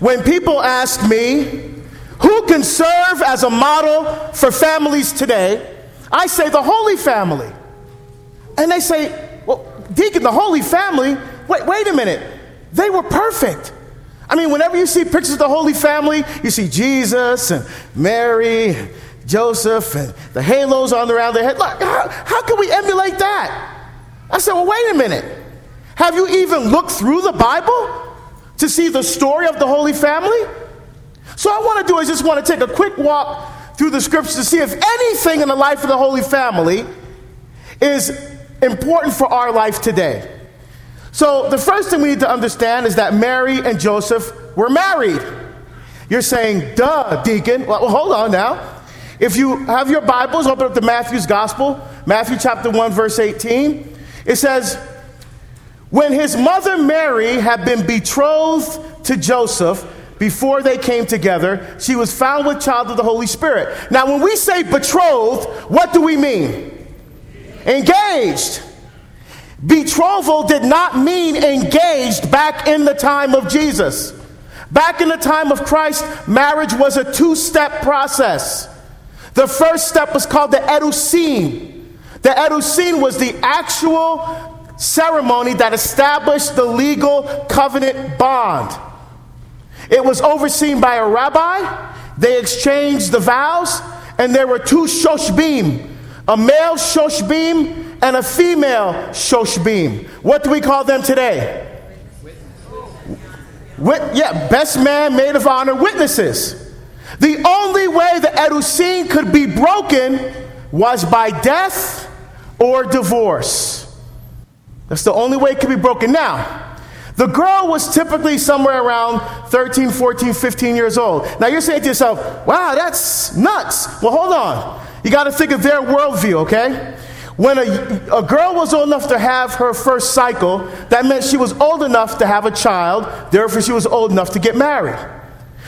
when people ask me who can serve as a model for families today, I say the Holy Family. And they say, well, Deacon, the Holy Family? Wait, wait a minute. They were perfect. I mean, whenever you see pictures of the Holy Family, you see Jesus and Mary, and Joseph, and the halos on around their head. Look, how, how can we emulate that? I said, well, wait a minute. Have you even looked through the Bible to see the story of the Holy Family? So, I want to do is just want to take a quick walk through the scriptures to see if anything in the life of the Holy Family is important for our life today. So, the first thing we need to understand is that Mary and Joseph were married. You're saying, duh, deacon. Well, hold on now. If you have your Bibles, open up to Matthew's Gospel, Matthew chapter 1, verse 18. It says, When his mother Mary had been betrothed to Joseph, before they came together, she was found with child of the Holy Spirit. Now, when we say betrothed, what do we mean? Engaged. Betrothal did not mean engaged back in the time of Jesus. Back in the time of Christ, marriage was a two step process. The first step was called the Erusin. The Erusin was the actual ceremony that established the legal covenant bond. It was overseen by a rabbi. They exchanged the vows, and there were two shoshbim a male shoshbim and a female shoshbim. What do we call them today? Wit- yeah, best man, maid of honor, witnesses. The only way the Erusin could be broken was by death or divorce. That's the only way it could be broken. Now, the girl was typically somewhere around 13, 14, 15 years old. Now you're saying to yourself, wow, that's nuts. Well, hold on. You got to think of their worldview, okay? When a, a girl was old enough to have her first cycle, that meant she was old enough to have a child, therefore, she was old enough to get married.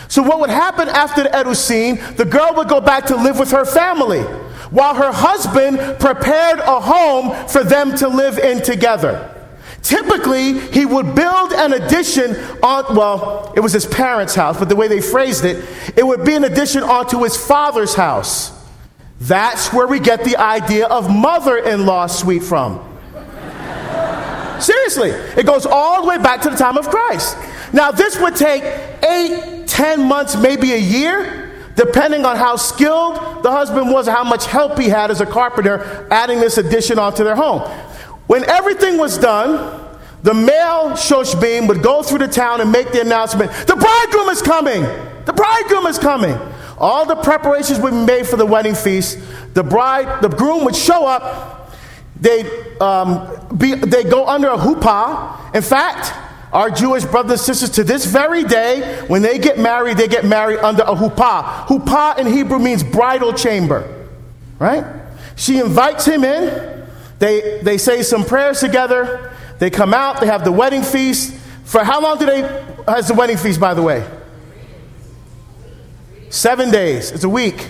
So, what would happen after the Erusin? The girl would go back to live with her family while her husband prepared a home for them to live in together. Typically, he would build an addition on, well, it was his parents' house, but the way they phrased it, it would be an addition onto his father's house. That's where we get the idea of mother in law suite from. Seriously, it goes all the way back to the time of Christ. Now, this would take eight, ten months, maybe a year, depending on how skilled the husband was, how much help he had as a carpenter, adding this addition onto their home. When everything was done, the male shoshbim would go through the town and make the announcement the bridegroom is coming! The bridegroom is coming! All the preparations would be made for the wedding feast. The bride, the groom would show up. They'd, um, be, they'd go under a hoopah. In fact, our Jewish brothers and sisters to this very day, when they get married, they get married under a huppah. Huppah in Hebrew means bridal chamber, right? She invites him in. They, they say some prayers together. They come out. They have the wedding feast. For how long do they has the wedding feast, by the way? Seven days. It's a week.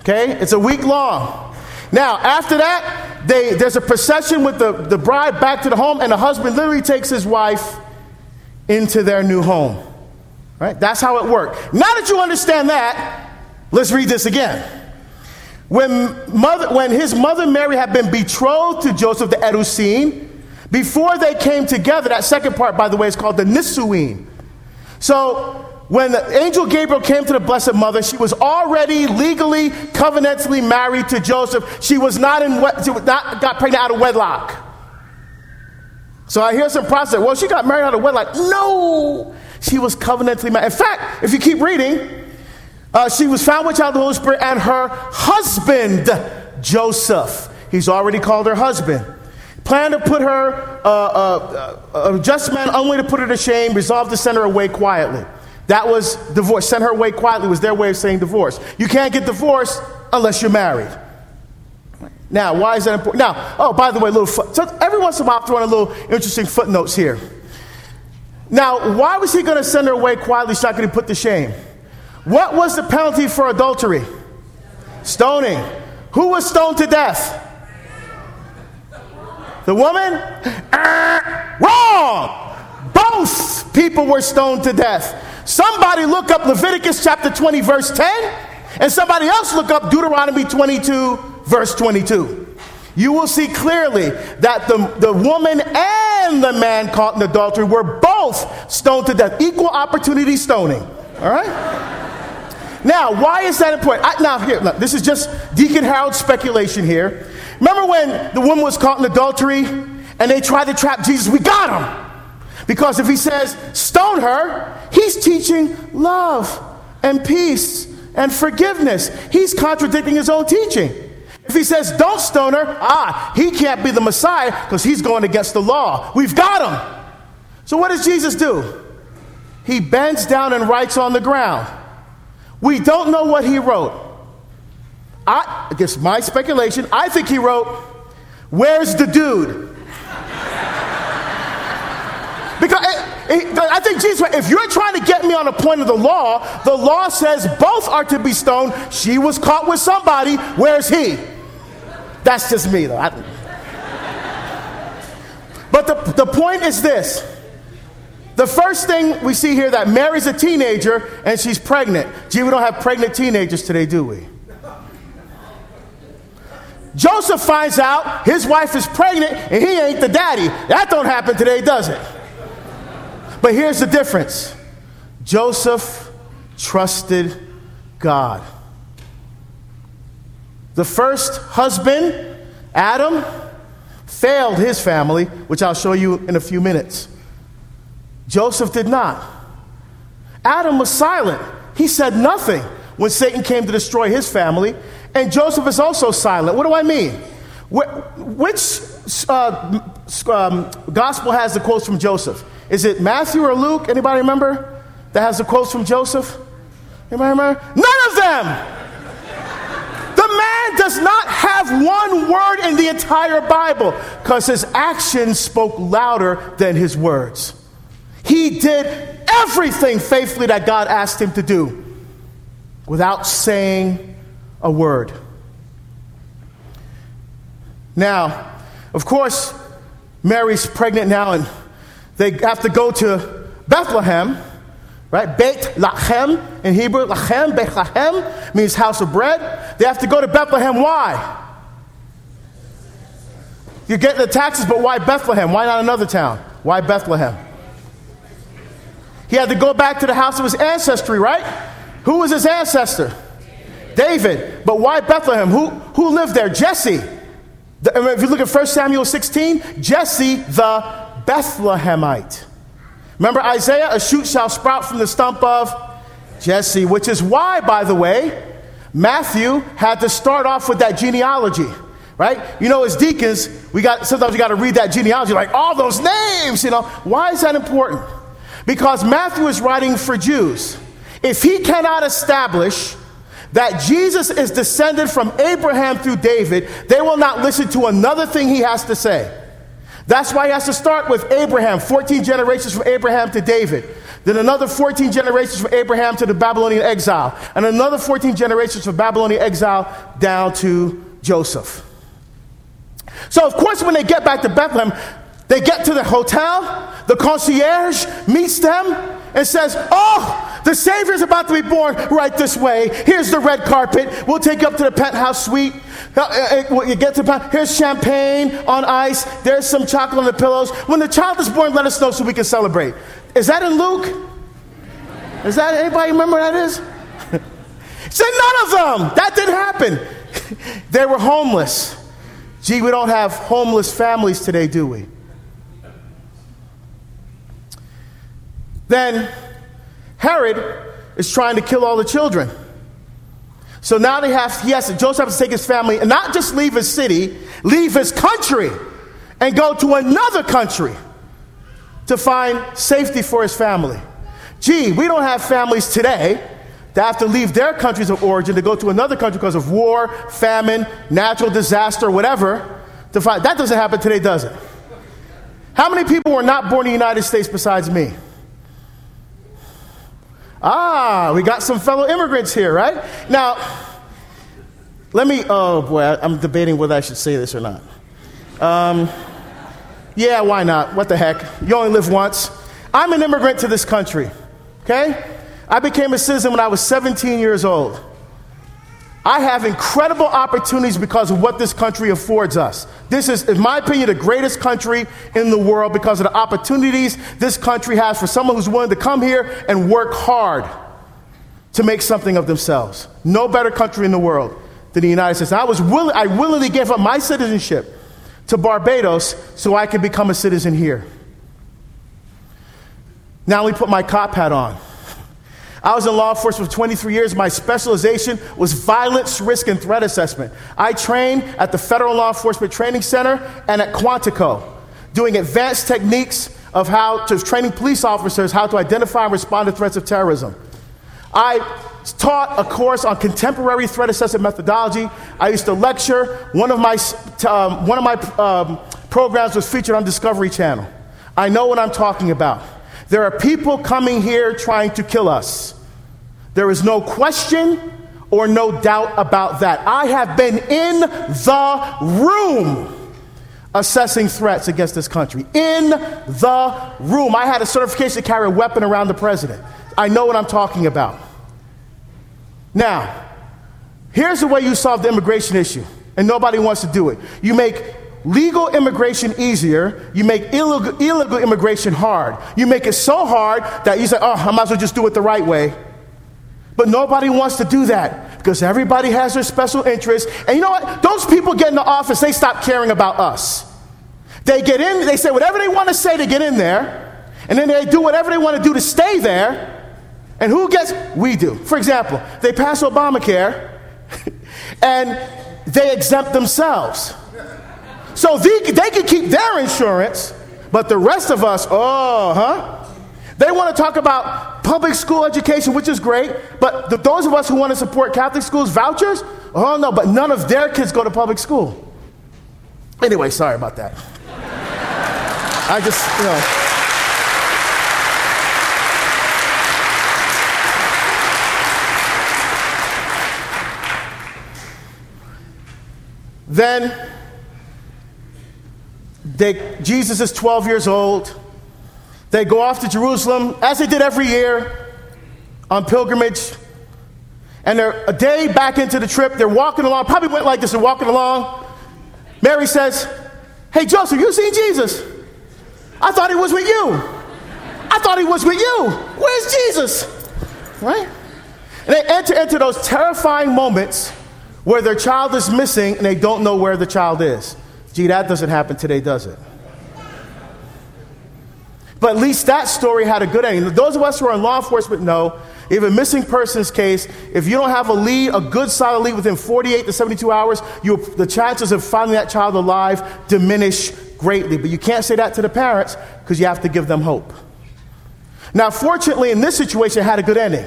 Okay? It's a week long. Now, after that, they, there's a procession with the, the bride back to the home, and the husband literally takes his wife into their new home. Right? That's how it worked. Now that you understand that, let's read this again. When, mother, when his mother Mary had been betrothed to Joseph the Erusin, before they came together, that second part, by the way, is called the Nisuin. So when the angel Gabriel came to the Blessed Mother, she was already legally, covenantally married to Joseph. She was not in she was not got pregnant out of wedlock. So I hear some process. Well, she got married out of wedlock. No, she was covenantally married. In fact, if you keep reading, uh, she was found with child the Holy Spirit, and her husband Joseph. He's already called her husband. Planned to put her, uh, uh, uh, a just man, only to put her to shame, resolved to send her away quietly. That was divorce. Send her away quietly was their way of saying divorce. You can't get divorced unless you're married. Now, why is that important? Now, oh, by the way, little so every once in a while, I'm throwing a little interesting footnotes here. Now, why was he going to send her away quietly so I could put to shame? What was the penalty for adultery? Stoning. Who was stoned to death? The woman? Uh, wrong! Both people were stoned to death. Somebody look up Leviticus chapter 20, verse 10, and somebody else look up Deuteronomy 22, verse 22. You will see clearly that the, the woman and the man caught in adultery were both stoned to death. Equal opportunity stoning. All right? Now, why is that important? I, now, here, look, this is just Deacon Harold's speculation here. Remember when the woman was caught in adultery and they tried to trap Jesus? We got him. Because if he says, stone her, he's teaching love and peace and forgiveness. He's contradicting his own teaching. If he says, don't stone her, ah, he can't be the Messiah because he's going against the law. We've got him. So what does Jesus do? He bends down and writes on the ground. We don't know what he wrote. I, I guess my speculation, I think he wrote, Where's the dude? because it, it, I think Jesus, if you're trying to get me on a point of the law, the law says both are to be stoned. She was caught with somebody. Where's he? That's just me, though. I, but the, the point is this the first thing we see here that Mary's a teenager and she's pregnant. Gee, we don't have pregnant teenagers today, do we? Joseph finds out his wife is pregnant and he ain't the daddy. That don't happen today, does it? But here's the difference. Joseph trusted God. The first husband, Adam, failed his family, which I'll show you in a few minutes. Joseph did not. Adam was silent. He said nothing when Satan came to destroy his family. And Joseph is also silent. What do I mean? Which uh, um, gospel has the quotes from Joseph? Is it Matthew or Luke? Anybody remember that has the quotes from Joseph? Anybody remember? None of them! Man does not have one word in the entire Bible because his actions spoke louder than his words. He did everything faithfully that God asked him to do without saying a word. Now, of course, Mary's pregnant now, and they have to go to Bethlehem, right? Beit Lachem in Hebrew. Lachem, Beit Lachem means house of bread. They have to go to Bethlehem. Why? You're getting the taxes, but why Bethlehem? Why not another town? Why Bethlehem? He had to go back to the house of his ancestry, right? Who was his ancestor? David. But why Bethlehem? Who, who lived there? Jesse. The, if you look at 1 Samuel 16, Jesse the Bethlehemite. Remember Isaiah? A shoot shall sprout from the stump of Jesse, which is why, by the way, Matthew had to start off with that genealogy right? You know, as deacons, we got sometimes we got to read that genealogy, like all those names. You know, why is that important? Because Matthew is writing for Jews. If he cannot establish that Jesus is descended from Abraham through David, they will not listen to another thing he has to say. That's why he has to start with Abraham, 14 generations from Abraham to David. Then another 14 generations from Abraham to the Babylonian exile. And another 14 generations from Babylonian exile down to Joseph. So, of course, when they get back to Bethlehem, they get to the hotel, the concierge meets them and says, Oh, the Savior's about to be born right this way. Here's the red carpet. We'll take you up to the penthouse suite. Uh, uh, uh, you get to here's champagne on ice. There's some chocolate on the pillows. When the child is born, let us know so we can celebrate. Is that in Luke? Is that anybody remember that is? Say none of them. That didn't happen. they were homeless. Gee, we don't have homeless families today, do we? Then Herod is trying to kill all the children. So now they have, he has Joseph has to take his family and not just leave his city, leave his country and go to another country to find safety for his family. Gee, we don't have families today that have to leave their countries of origin to go to another country because of war, famine, natural disaster, whatever. To find, that doesn't happen today, does it? How many people were not born in the United States besides me? Ah, we got some fellow immigrants here, right? Now, let me, oh boy, I'm debating whether I should say this or not. Um, yeah, why not? What the heck? You only live once. I'm an immigrant to this country, okay? I became a citizen when I was 17 years old. I have incredible opportunities because of what this country affords us. This is, in my opinion, the greatest country in the world because of the opportunities this country has for someone who's willing to come here and work hard to make something of themselves. No better country in the world than the United States. I was willing, I willingly gave up my citizenship to Barbados so I could become a citizen here. Now let me put my cop hat on. I was in law enforcement for 23 years. My specialization was violence, risk, and threat assessment. I trained at the Federal Law Enforcement Training Center and at Quantico, doing advanced techniques of how to training police officers how to identify and respond to threats of terrorism. I taught a course on contemporary threat assessment methodology. I used to lecture. One of my, um, one of my um, programs was featured on Discovery Channel. I know what I'm talking about. There are people coming here trying to kill us. There is no question or no doubt about that. I have been in the room assessing threats against this country. In the room. I had a certification to carry a weapon around the president. I know what I'm talking about. Now, here's the way you solve the immigration issue, and nobody wants to do it. You make legal immigration easier, you make illegal, illegal immigration hard. You make it so hard that you say, oh, I might as well just do it the right way. But nobody wants to do that because everybody has their special interests. And you know what? Those people get in the office, they stop caring about us. They get in, they say whatever they want to say to get in there, and then they do whatever they want to do to stay there. And who gets? We do. For example, they pass Obamacare and they exempt themselves. So they, they can keep their insurance, but the rest of us, oh, huh? They want to talk about public school education, which is great, but the, those of us who want to support Catholic schools, vouchers, oh no, but none of their kids go to public school. Anyway, sorry about that. I just, you know. Then they, Jesus is 12 years old. They go off to Jerusalem, as they did every year, on pilgrimage. And they're a day back into the trip. They're walking along, probably went like this, they're walking along. Mary says, Hey, Joseph, you seen Jesus? I thought he was with you. I thought he was with you. Where's Jesus? Right? And they enter into those terrifying moments where their child is missing and they don't know where the child is. Gee, that doesn't happen today, does it? But at least that story had a good ending. Those of us who are in law enforcement know if a missing persons case, if you don't have a lead, a good solid lead within 48 to 72 hours, you, the chances of finding that child alive diminish greatly. But you can't say that to the parents because you have to give them hope. Now, fortunately, in this situation, it had a good ending.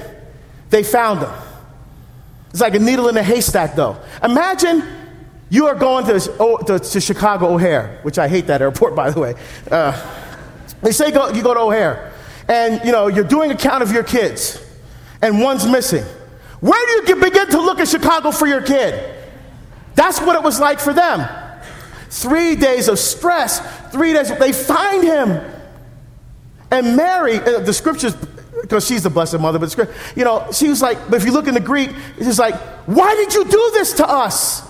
They found them. It's like a needle in a haystack, though. Imagine you are going to, oh, to, to, Chicago O'Hare, which I hate that airport, by the way. Uh, they say go, you go to O'Hare, and you know you're doing a count of your kids, and one's missing. Where do you begin to look at Chicago for your kid? That's what it was like for them. Three days of stress. Three days. They find him, and Mary. Uh, the scriptures because she's the blessed mother, but you know, she was like, but if you look in the Greek, it's just like, why did you do this to us?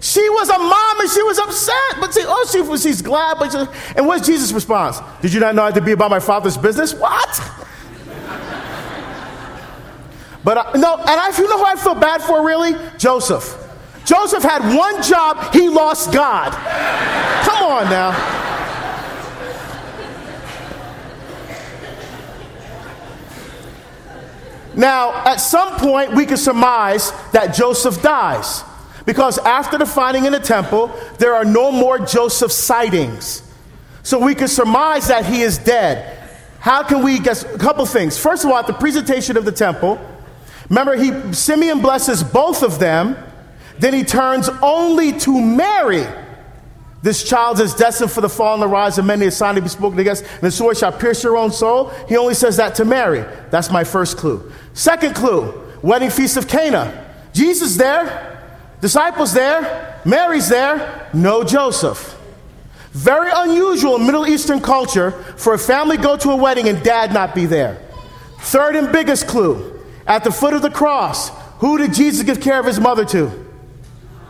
She was a mom and she was upset, but see, oh, she, she's glad. But she, and what's Jesus' response? Did you not know I had to be about my father's business? What? but uh, no, and I, you know who I feel bad for, really? Joseph. Joseph had one job, he lost God. Come on now. Now, at some point, we can surmise that Joseph dies. Because after the finding in the temple, there are no more Joseph sightings. So we can surmise that he is dead. How can we guess? A couple things. First of all, at the presentation of the temple, remember, he, Simeon blesses both of them. Then he turns only to Mary. This child is destined for the fall and the rise of many, a sign to be spoken against, and the sword shall pierce your own soul. He only says that to Mary. That's my first clue. Second clue wedding feast of Cana. Jesus there, Disciples there, Mary's there, no Joseph. Very unusual in Middle Eastern culture for a family go to a wedding and dad not be there. Third and biggest clue at the foot of the cross, who did Jesus give care of his mother to?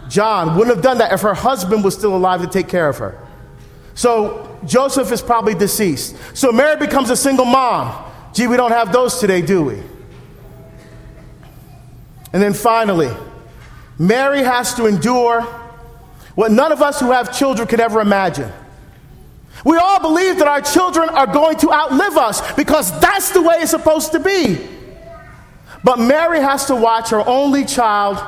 John wouldn't have done that if her husband was still alive to take care of her. So Joseph is probably deceased. So Mary becomes a single mom. Gee, we don't have those today, do we? And then finally, Mary has to endure what none of us who have children could ever imagine. We all believe that our children are going to outlive us because that's the way it's supposed to be. But Mary has to watch her only child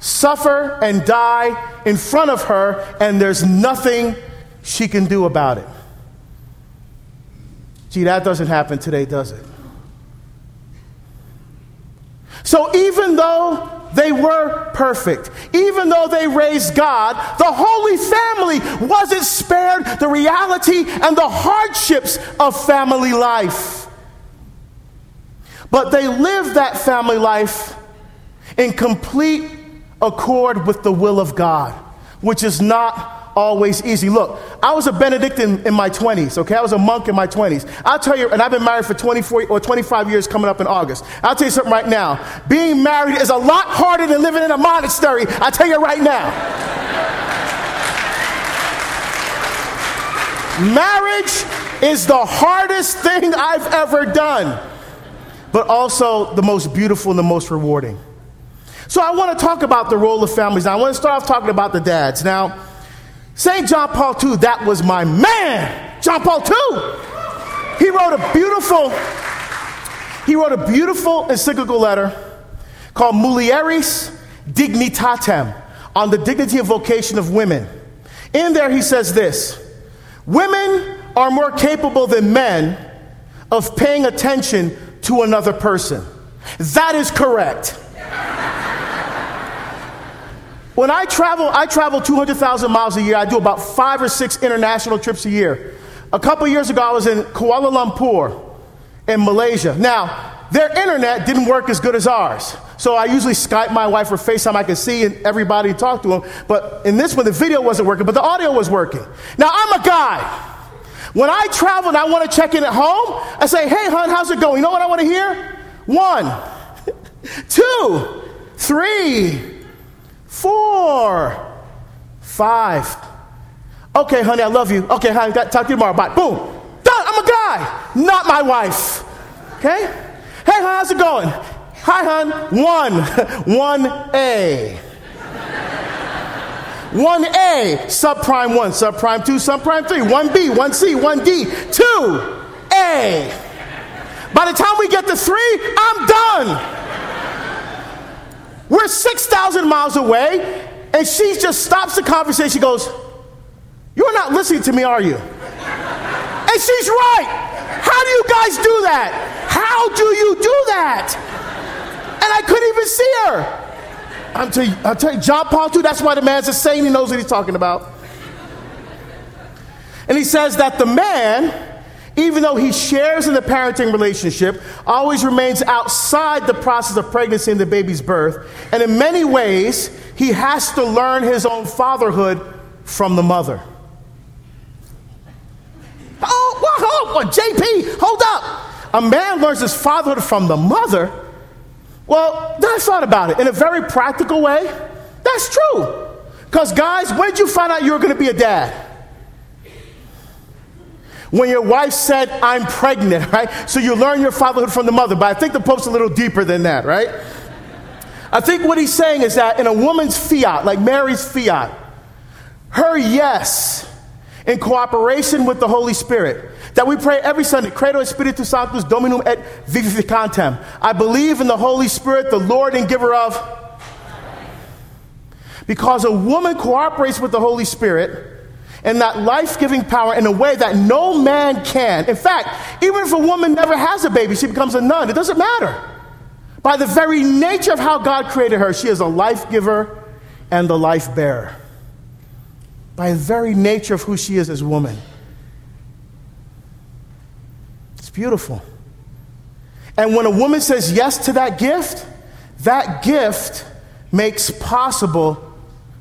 suffer and die in front of her, and there's nothing she can do about it. Gee, that doesn't happen today, does it? So even though they were perfect. Even though they raised God, the Holy Family wasn't spared the reality and the hardships of family life. But they lived that family life in complete accord with the will of God, which is not always easy. Look, I was a Benedictine in my 20s, okay? I was a monk in my 20s. I'll tell you, and I've been married for 24 or 25 years coming up in August. I'll tell you something right now. Being married is a lot harder than living in a monastery. I'll tell you right now. Marriage is the hardest thing I've ever done, but also the most beautiful and the most rewarding. So I want to talk about the role of families. Now, I want to start off talking about the dads. Now, St. John Paul II, that was my man. John Paul II. He wrote a beautiful, he wrote a beautiful encyclical letter called Mulieris Dignitatem on the dignity and vocation of women. In there, he says this Women are more capable than men of paying attention to another person. That is correct. When I travel, I travel 200,000 miles a year. I do about five or six international trips a year. A couple years ago, I was in Kuala Lumpur in Malaysia. Now, their internet didn't work as good as ours. So I usually Skype my wife or FaceTime. I could see and everybody talk to them. But in this one, the video wasn't working, but the audio was working. Now, I'm a guy. When I travel and I want to check in at home, I say, hey, hon, how's it going? You know what I want to hear? One, two, three, four, five. Okay, honey, I love you. Okay, honey, talk to you tomorrow. Bye. Boom. Done. I'm a guy, not my wife. Okay? Hey, how's it going? Hi, hon. One. One A. One A, subprime one, subprime two, subprime three, one B, one C, one D, two A. By the time we get to three, I'm done. We're 6,000 miles away, and she just stops the conversation. She goes, You're not listening to me, are you? And she's right. How do you guys do that? How do you do that? And I couldn't even see her. I'm tell you, I'll tell you, John Paul II, that's why the man's a saint. He knows what he's talking about. And he says that the man even though he shares in the parenting relationship, always remains outside the process of pregnancy and the baby's birth. And in many ways, he has to learn his own fatherhood from the mother. Oh, whoa, JP, hold up. A man learns his fatherhood from the mother. Well, then I thought about it in a very practical way. That's true. Because, guys, when did you find out you were going to be a dad? When your wife said, I'm pregnant, right? So you learn your fatherhood from the mother. But I think the Pope's a little deeper than that, right? I think what he's saying is that in a woman's fiat, like Mary's fiat, her yes, in cooperation with the Holy Spirit, that we pray every Sunday, Credo Spiritus Sanctus Dominum et Vivificantem. I believe in the Holy Spirit, the Lord and giver of. Because a woman cooperates with the Holy Spirit, and that life giving power in a way that no man can. In fact, even if a woman never has a baby, she becomes a nun. It doesn't matter. By the very nature of how God created her, she is a life giver and the life bearer. By the very nature of who she is as woman. It's beautiful. And when a woman says yes to that gift, that gift makes possible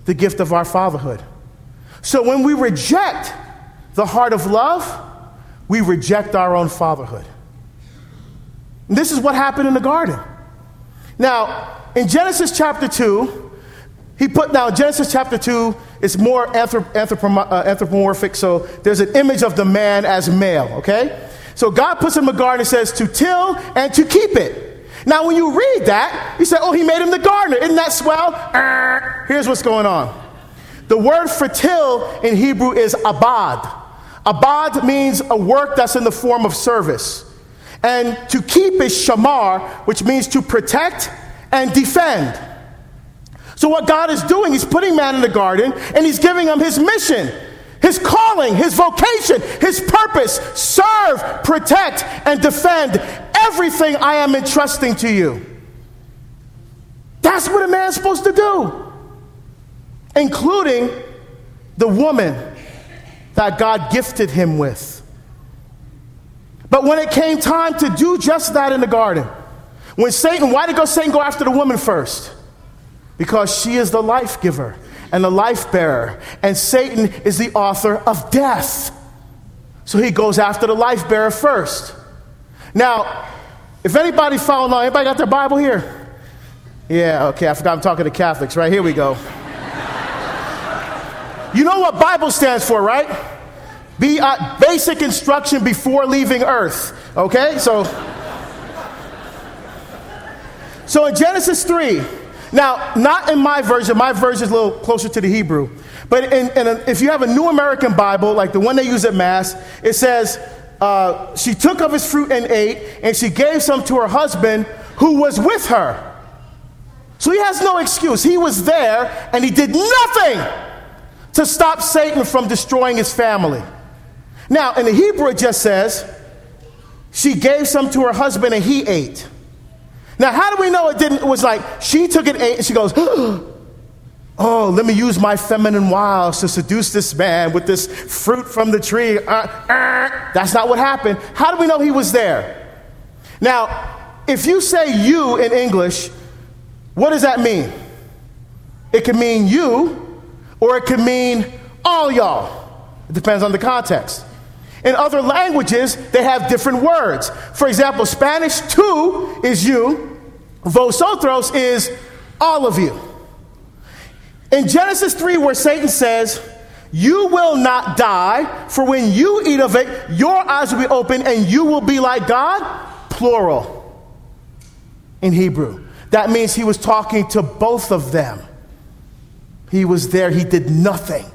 the gift of our fatherhood. So when we reject the heart of love, we reject our own fatherhood. And this is what happened in the garden. Now, in Genesis chapter 2, he put now Genesis chapter 2 is more anthrop- uh, anthropomorphic, so there's an image of the man as male, okay? So God puts him in the garden and says to till and to keep it. Now, when you read that, you say, oh, he made him the gardener. Isn't that swell? Here's what's going on. The word for till in Hebrew is abad. Abad means a work that's in the form of service. And to keep is shamar, which means to protect and defend. So, what God is doing, He's putting man in the garden and He's giving him his mission, his calling, his vocation, his purpose serve, protect, and defend everything I am entrusting to you. That's what a man's supposed to do, including the woman that God gifted him with. But when it came time to do just that in the garden, when Satan, why did go Satan go after the woman first? Because she is the life giver and the life bearer, and Satan is the author of death. So he goes after the life bearer first. Now, if anybody following along, anybody got their Bible here? Yeah, okay, I forgot I'm talking to Catholics, right? Here we go. You know what Bible stands for, right? Be uh, basic instruction before leaving earth. Okay? So So in Genesis 3, now not in my version, my version is a little closer to the Hebrew. But in, in a, if you have a New American Bible, like the one they use at Mass, it says, uh, She took of his fruit and ate, and she gave some to her husband who was with her. So he has no excuse. He was there, and he did nothing to stop Satan from destroying his family. Now, in the Hebrew, it just says, she gave some to her husband and he ate. Now, how do we know it didn't? It was like she took it, ate, and she goes, Oh, let me use my feminine wiles to seduce this man with this fruit from the tree. Uh, uh. That's not what happened. How do we know he was there? Now, if you say you in English, what does that mean? It can mean you, or it can mean all y'all. It depends on the context. In other languages, they have different words. For example, Spanish, tú is you, vosotros is all of you. In Genesis 3, where Satan says, You will not die, for when you eat of it, your eyes will be open and you will be like God, plural in Hebrew. That means he was talking to both of them. He was there, he did nothing.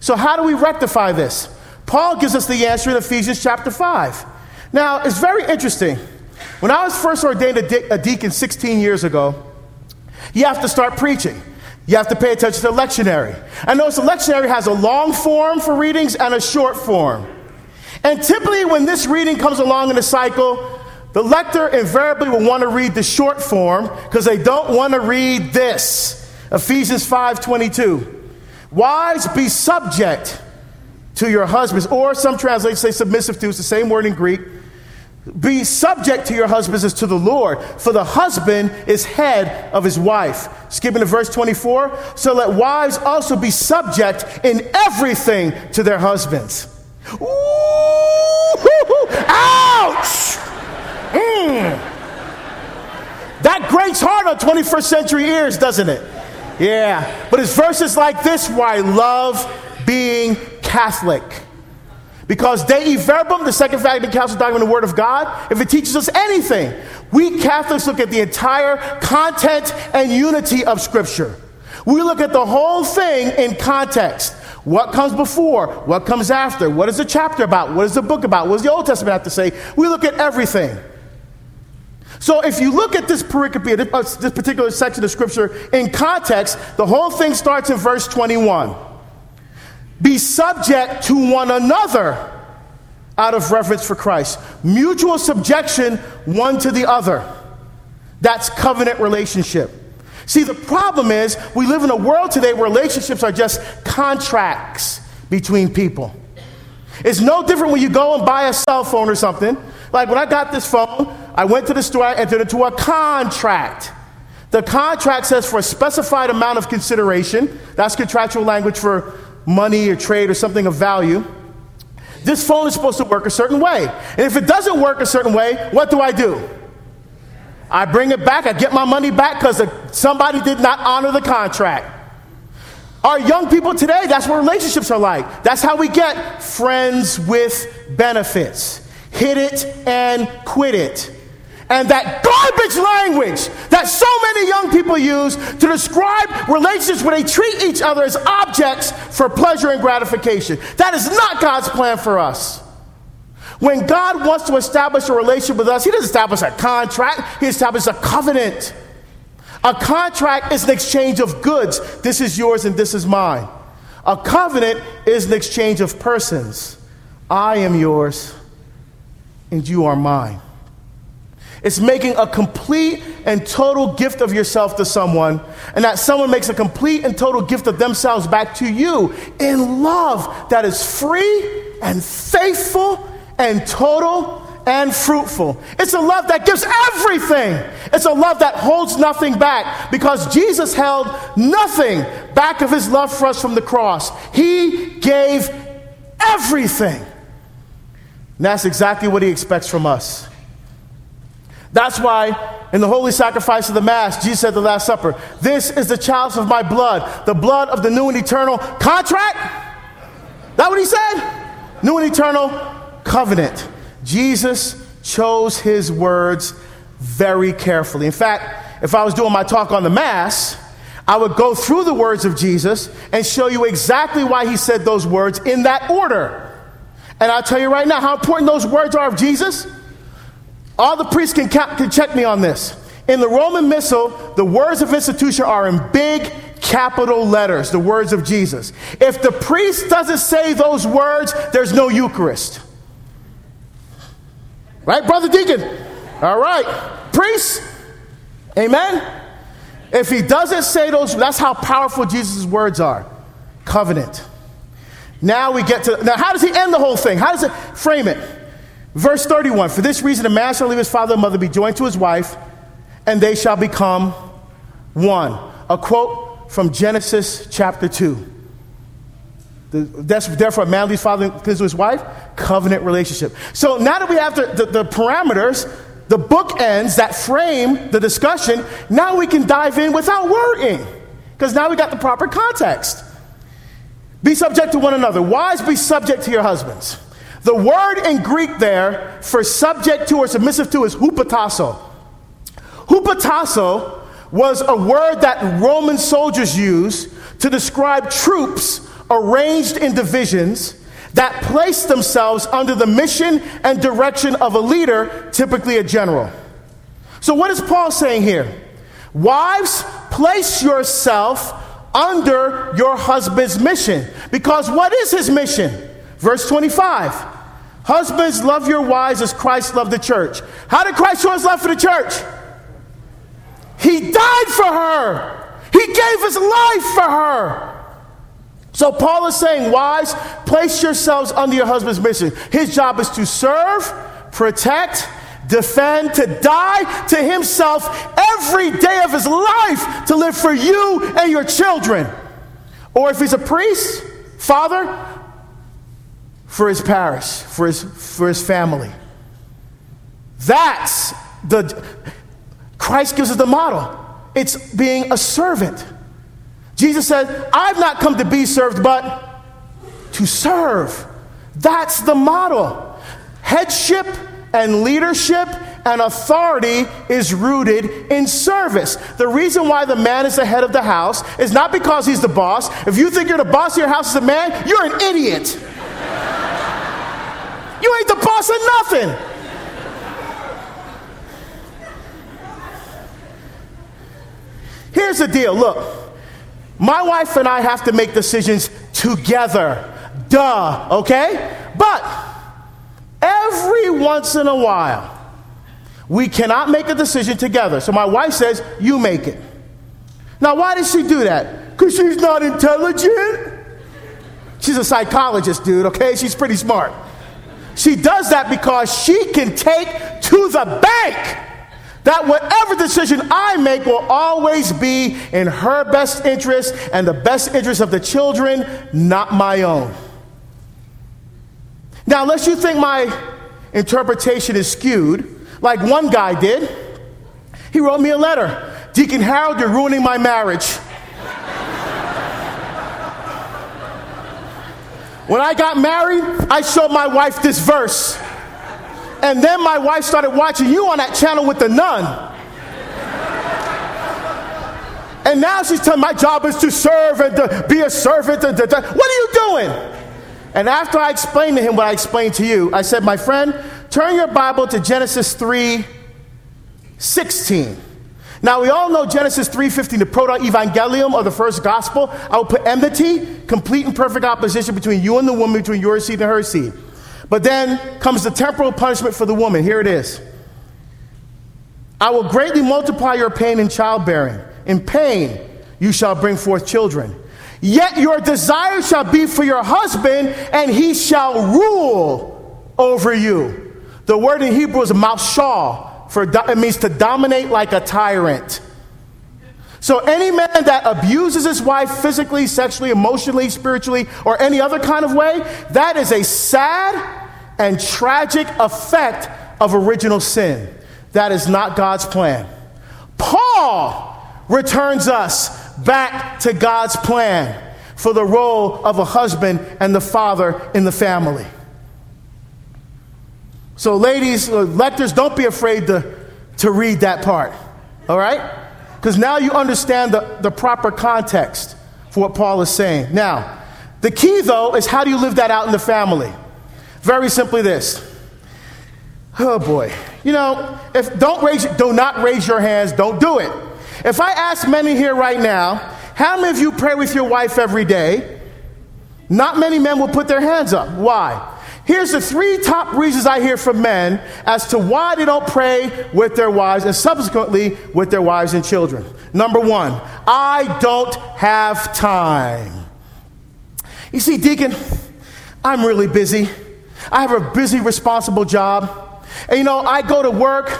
So, how do we rectify this? Paul gives us the answer in Ephesians chapter 5. Now, it's very interesting. When I was first ordained a, de- a deacon 16 years ago, you have to start preaching. You have to pay attention to the lectionary. I notice the lectionary has a long form for readings and a short form. And typically, when this reading comes along in the cycle, the lector invariably will want to read the short form because they don't want to read this. Ephesians 5:22. Wives, be subject to your husbands, or some translations say submissive to, it's the same word in Greek. Be subject to your husbands as to the Lord, for the husband is head of his wife. Skipping to verse 24. So let wives also be subject in everything to their husbands. Ooh, ouch! Mm. That grates hard on 21st century ears, doesn't it? Yeah. But it's verses like this why I love being Catholic. Because Dei Verbum, the Second Vatican Council document, the Word of God, if it teaches us anything, we Catholics look at the entire content and unity of Scripture. We look at the whole thing in context. What comes before? What comes after? What is the chapter about? What is the book about? What does the Old Testament have to say? We look at everything. So if you look at this pericope, uh, uh, this particular section of Scripture in context, the whole thing starts in verse 21. Be subject to one another out of reverence for Christ. Mutual subjection one to the other. That's covenant relationship. See, the problem is we live in a world today where relationships are just contracts between people. It's no different when you go and buy a cell phone or something. Like when I got this phone, I went to the store, I entered into a contract. The contract says for a specified amount of consideration, that's contractual language for money or trade or something of value, this phone is supposed to work a certain way. And if it doesn't work a certain way, what do I do? I bring it back, I get my money back because somebody did not honor the contract. Our young people today, that's what relationships are like. That's how we get friends with benefits. Hit it and quit it. And that garbage language that so many young people use to describe relationships where they treat each other as objects for pleasure and gratification. That is not God's plan for us. When God wants to establish a relationship with us, He doesn't establish a contract, He establishes a covenant. A contract is an exchange of goods. This is yours and this is mine. A covenant is an exchange of persons. I am yours and you are mine. It's making a complete and total gift of yourself to someone, and that someone makes a complete and total gift of themselves back to you in love that is free and faithful and total and fruitful. It's a love that gives everything. It's a love that holds nothing back because Jesus held nothing back of his love for us from the cross. He gave everything. And that's exactly what he expects from us. That's why in the holy sacrifice of the Mass, Jesus said the Last Supper, This is the chalice of my blood, the blood of the new and eternal contract. That what he said? New and eternal covenant. Jesus chose his words very carefully. In fact, if I was doing my talk on the Mass, I would go through the words of Jesus and show you exactly why he said those words in that order. And I'll tell you right now how important those words are of Jesus. All the priests can, can check me on this. In the Roman Missal, the words of institution are in big capital letters, the words of Jesus. If the priest doesn't say those words, there's no Eucharist. Right, Brother Deacon? All right. Priest? Amen? If he doesn't say those, that's how powerful Jesus' words are. Covenant. Now we get to, now how does he end the whole thing? How does it frame it? Verse 31 For this reason, a man shall leave his father and mother, be joined to his wife, and they shall become one. A quote from Genesis chapter 2. That's therefore a man leaves father to his wife, covenant relationship. So now that we have the, the, the parameters, the book ends that frame the discussion, now we can dive in without worrying. Because now we got the proper context. Be subject to one another. Wives, be subject to your husbands. The word in Greek there for subject to or submissive to is hupotasso. Hupotasso was a word that Roman soldiers used to describe troops arranged in divisions that placed themselves under the mission and direction of a leader, typically a general. So, what is Paul saying here? Wives, place yourself under your husband's mission. Because what is his mission? Verse 25 Husbands, love your wives as Christ loved the church. How did Christ show his love for the church? He died for her, he gave his life for her. So Paul is saying, wives, place yourselves under your husband's mission. His job is to serve, protect, defend, to die to himself every day of his life to live for you and your children. Or if he's a priest, father, for his parish, for his, for his family. That's the, Christ gives us the model. It's being a servant. Jesus said, I've not come to be served, but to serve. That's the model. Headship and leadership and authority is rooted in service. The reason why the man is the head of the house is not because he's the boss. If you think you're the boss of your house as a man, you're an idiot. You ain't the boss of nothing. Here's the deal look. My wife and I have to make decisions together. Duh, okay? But every once in a while, we cannot make a decision together. So my wife says, You make it. Now, why does she do that? Because she's not intelligent? She's a psychologist, dude, okay? She's pretty smart. She does that because she can take to the bank that whatever decision I make will always be in her best interest and the best interest of the children, not my own. Now, unless you think my interpretation is skewed, like one guy did, he wrote me a letter Deacon Harold, you're ruining my marriage. When I got married, I showed my wife this verse. And then my wife started watching you on that channel with the nun. And now she's telling my job is to serve and to be a servant. What are you doing? And after I explained to him what I explained to you, I said, My friend, turn your Bible to Genesis 3 16. Now we all know Genesis 3:15, the proto-evangelium of the first gospel. I will put enmity, complete and perfect opposition between you and the woman, between your seed and her seed. But then comes the temporal punishment for the woman. Here it is. I will greatly multiply your pain in childbearing. In pain you shall bring forth children. Yet your desire shall be for your husband, and he shall rule over you. The word in Hebrew is mashal for it means to dominate like a tyrant. So, any man that abuses his wife physically, sexually, emotionally, spiritually, or any other kind of way, that is a sad and tragic effect of original sin. That is not God's plan. Paul returns us back to God's plan for the role of a husband and the father in the family. So, ladies, uh, lectors, don't be afraid to, to read that part, all right? Because now you understand the, the proper context for what Paul is saying. Now, the key, though, is how do you live that out in the family? Very simply this. Oh boy. You know, if don't raise do not raise your hands, don't do it. If I ask many here right now, how many of you pray with your wife every day? Not many men will put their hands up. Why? Here's the three top reasons I hear from men as to why they don't pray with their wives and subsequently with their wives and children. Number one, I don't have time. You see, Deacon, I'm really busy. I have a busy, responsible job. And you know, I go to work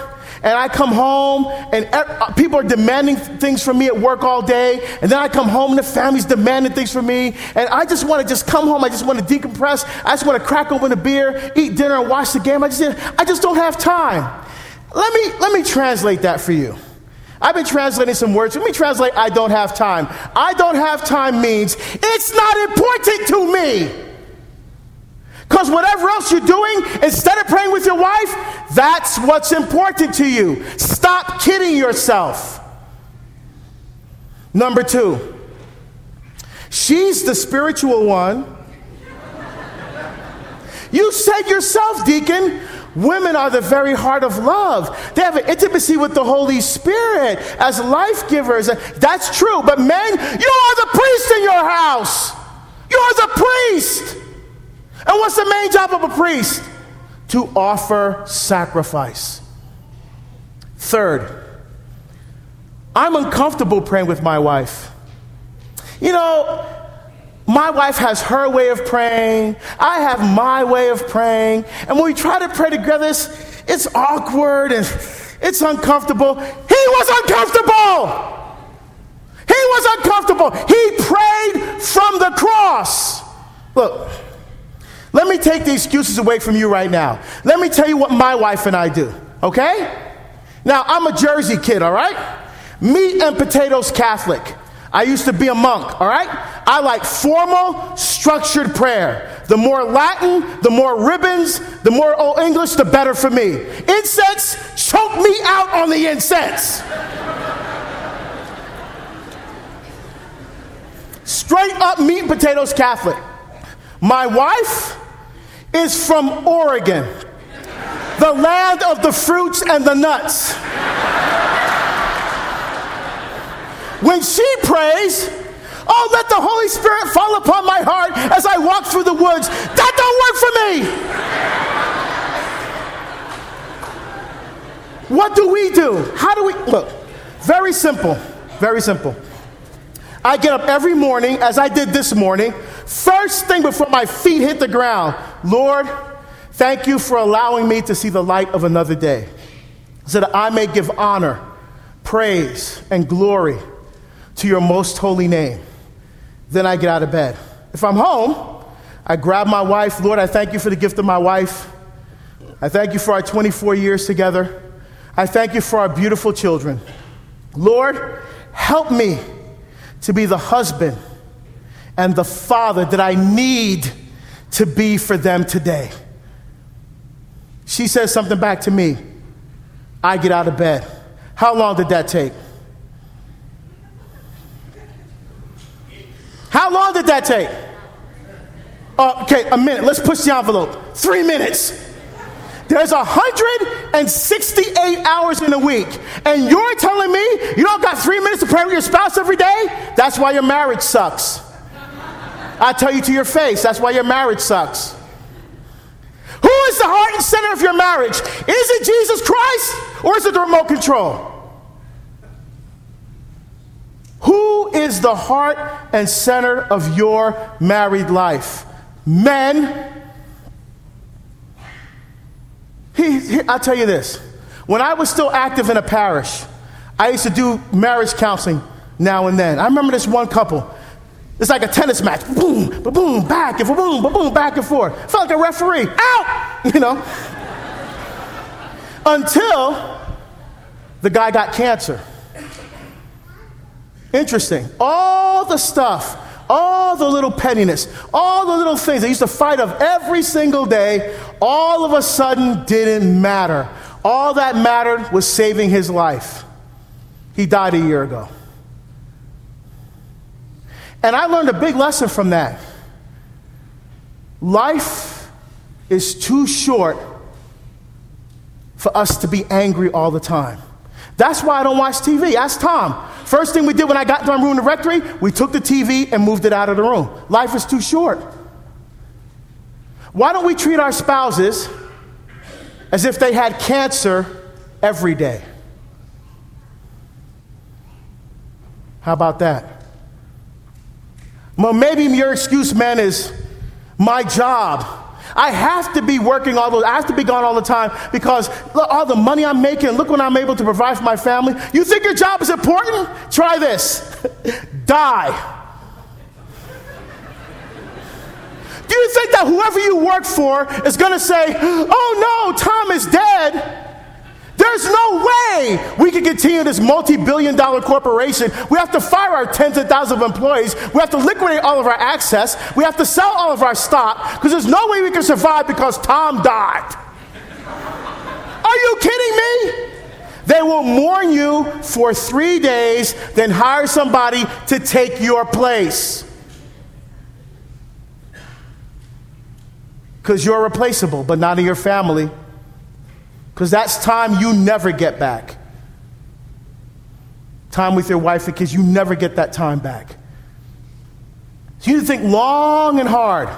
and I come home and uh, people are demanding things from me at work all day, and then I come home and the family's demanding things from me, and I just want to just come home. I just want to decompress. I just want to crack open a beer, eat dinner, and watch the game. I just, I just don't have time. Let me, let me translate that for you. I've been translating some words. Let me translate I don't have time. I don't have time means it's not important to me. Because whatever else you're doing, instead of praying with your wife, that's what's important to you. Stop kidding yourself. Number two, she's the spiritual one. You said yourself, deacon, women are the very heart of love. They have an intimacy with the Holy Spirit as life givers. That's true. But men, you are the priest in your house. You're the priest. And what's the main job of a priest? To offer sacrifice. Third, I'm uncomfortable praying with my wife. You know, my wife has her way of praying. I have my way of praying. And when we try to pray together, it's, it's awkward and it's uncomfortable. He was uncomfortable. He was uncomfortable. He prayed from the cross. Look, let me take the excuses away from you right now. Let me tell you what my wife and I do, okay? Now, I'm a Jersey kid, all right? Meat and potatoes Catholic. I used to be a monk, all right? I like formal, structured prayer. The more Latin, the more ribbons, the more Old English, the better for me. Incense, choke me out on the incense. Straight up meat and potatoes Catholic. My wife, is from Oregon, the land of the fruits and the nuts. When she prays, oh, let the Holy Spirit fall upon my heart as I walk through the woods. That don't work for me. What do we do? How do we look? Very simple. Very simple. I get up every morning, as I did this morning, first thing before my feet hit the ground Lord, thank you for allowing me to see the light of another day. so that I may give honor, praise, and glory to your most holy name. Then I get out of bed. If I'm home, I grab my wife. Lord, I thank you for the gift of my wife. I thank you for our 24 years together. I thank you for our beautiful children. Lord, help me to be the husband and the father that I need to be for them today. She says something back to me. I get out of bed. How long did that take? How long did that take? Uh, okay, a minute. Let's push the envelope. Three minutes. There's 168 hours in a week, and you're telling me you don't got three minutes to pray with your spouse every day? That's why your marriage sucks. I tell you to your face, that's why your marriage sucks. Who is the heart and center of your marriage? Is it Jesus Christ or is it the remote control? Who is the heart and center of your married life? Men. He, he, I'll tell you this. When I was still active in a parish, I used to do marriage counseling now and then. I remember this one couple. It's like a tennis match. Boom, boom, back and boom, boom, back and forth. Felt like a referee. Out! You know? Until the guy got cancer. Interesting. All the stuff, all the little pettiness, all the little things they used to fight of every single day, all of a sudden didn't matter. All that mattered was saving his life. He died a year ago. And I learned a big lesson from that. Life is too short for us to be angry all the time. That's why I don't watch TV. Ask Tom. First thing we did when I got my room the rectory, we took the TV and moved it out of the room. Life is too short. Why don't we treat our spouses as if they had cancer every day? How about that? Well, maybe your excuse, man, is my job. I have to be working all those, I have to be gone all the time because look, all the money I'm making, look what I'm able to provide for my family. You think your job is important? Try this. Die. Do you think that whoever you work for is going to say, oh no, Tom is dead? There's no way we can continue this multi billion dollar corporation. We have to fire our tens of thousands of employees. We have to liquidate all of our access. We have to sell all of our stock because there's no way we can survive because Tom died. Are you kidding me? They will mourn you for three days, then hire somebody to take your place. Because you're replaceable, but not in your family because that's time you never get back. Time with your wife and kids, you never get that time back. So you need to think long and hard.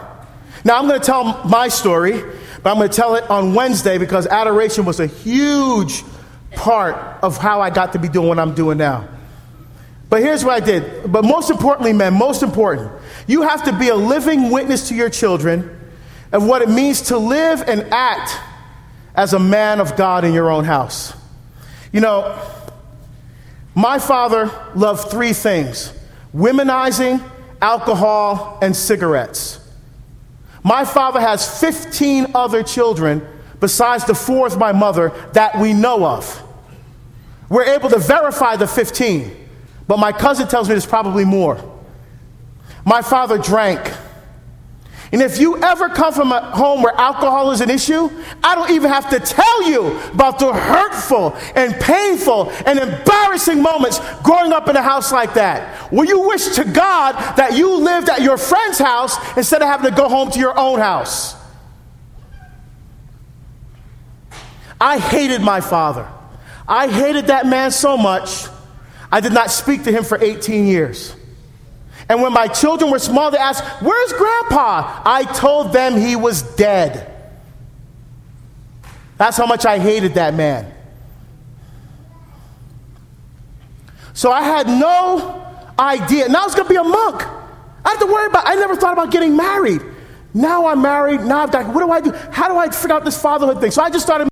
Now, I'm going to tell my story, but I'm going to tell it on Wednesday because adoration was a huge part of how I got to be doing what I'm doing now. But here's what I did. But most importantly, men, most important, you have to be a living witness to your children of what it means to live and act as a man of God in your own house. You know, my father loved three things womenizing, alcohol, and cigarettes. My father has 15 other children besides the four fourth, my mother, that we know of. We're able to verify the 15, but my cousin tells me there's probably more. My father drank. And if you ever come from a home where alcohol is an issue, I don't even have to tell you about the hurtful and painful and embarrassing moments growing up in a house like that. Where you wish to God that you lived at your friend's house instead of having to go home to your own house. I hated my father. I hated that man so much, I did not speak to him for 18 years. And when my children were small, they asked, Where's grandpa? I told them he was dead. That's how much I hated that man. So I had no idea. Now I was going to be a monk. I had to worry about I never thought about getting married. Now I'm married. Now I've got, what do I do? How do I figure out this fatherhood thing? So I just started